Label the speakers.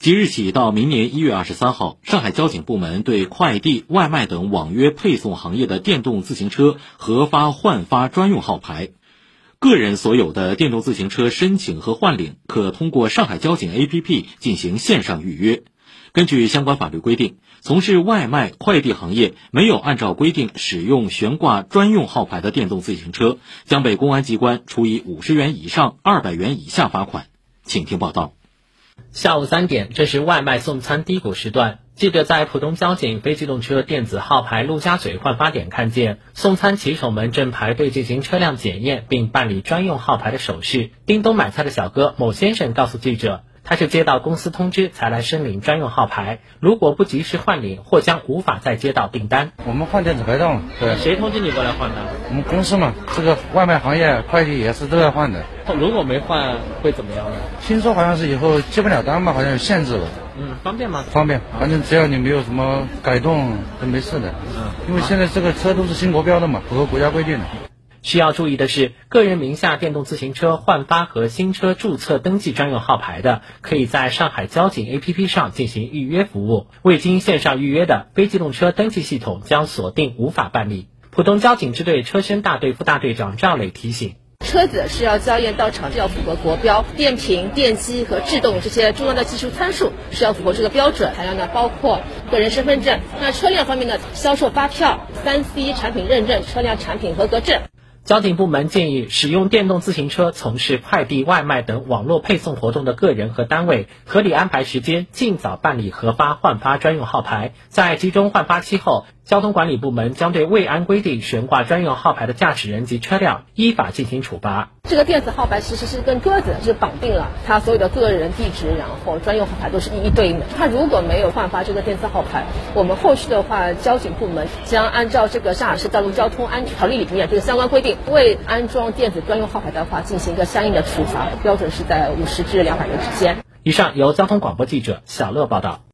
Speaker 1: 即日起到明年一月二十三号，上海交警部门对快递、外卖等网约配送行业的电动自行车核发换发专用号牌。个人所有的电动自行车申请和换领，可通过上海交警 APP 进行线上预约。根据相关法律规定，从事外卖、快递行业没有按照规定使用悬挂专用号牌的电动自行车，将被公安机关处以五十元以上二百元以下罚款。请听报道。
Speaker 2: 下午三点，这是外卖送餐低谷时段。记者在浦东交警非机动车电子号牌陆家嘴换发点看见，送餐骑手们正排队进行车辆检验并办理专用号牌的手续。叮咚买菜的小哥某先生告诉记者。他是接到公司通知才来申领专用号牌，如果不及时换领，或将无法再接到订单。
Speaker 3: 我们换电子牌照了，对。
Speaker 2: 谁通知你过来换的？
Speaker 3: 我们公司嘛，这个外卖行业快递也是都要换的。
Speaker 2: 如果没换会怎么样呢？
Speaker 3: 听说好像是以后接不了单吧，好像有限制了。
Speaker 2: 嗯，方便吗？
Speaker 3: 方便，反正只要你没有什么改动都没事的。嗯，因为现在这个车都是新国标的嘛，符合国家规定的。
Speaker 2: 需要注意的是，个人名下电动自行车换发和新车注册登记专用号牌的，可以在上海交警 APP 上进行预约服务；未经线上预约的，非机动车登记系统将锁定无法办理。浦东交警支队车身大队副大队长赵磊提醒：
Speaker 4: 车子是要交验到场，要符合国标，电瓶、电机和制动这些重要的技术参数是要符合这个标准。材料呢，包括个人身份证。那车辆方面的销售发票、三 C 产品认证、车辆产品合格证。
Speaker 2: 交警部门建议，使用电动自行车从事快递、外卖等网络配送活动的个人和单位，合理安排时间，尽早办理核发、换发专用号牌。在集中换发期后，交通管理部门将对未按规定悬挂专用号牌的驾驶人及车辆依法进行处罚。
Speaker 4: 这个电子号牌其实是跟车子是绑定了，它所有的个人地址，然后专用号牌都是一一对应的。它如果没有换发这个电子号牌，我们后续的话，交警部门将按照这个上海市道路交通安全条例里面这个相关规定，未安装电子专用号牌的话，进行一个相应的处罚，标准是在五十至两百元之间。
Speaker 2: 以上由交通广播记者小乐报道。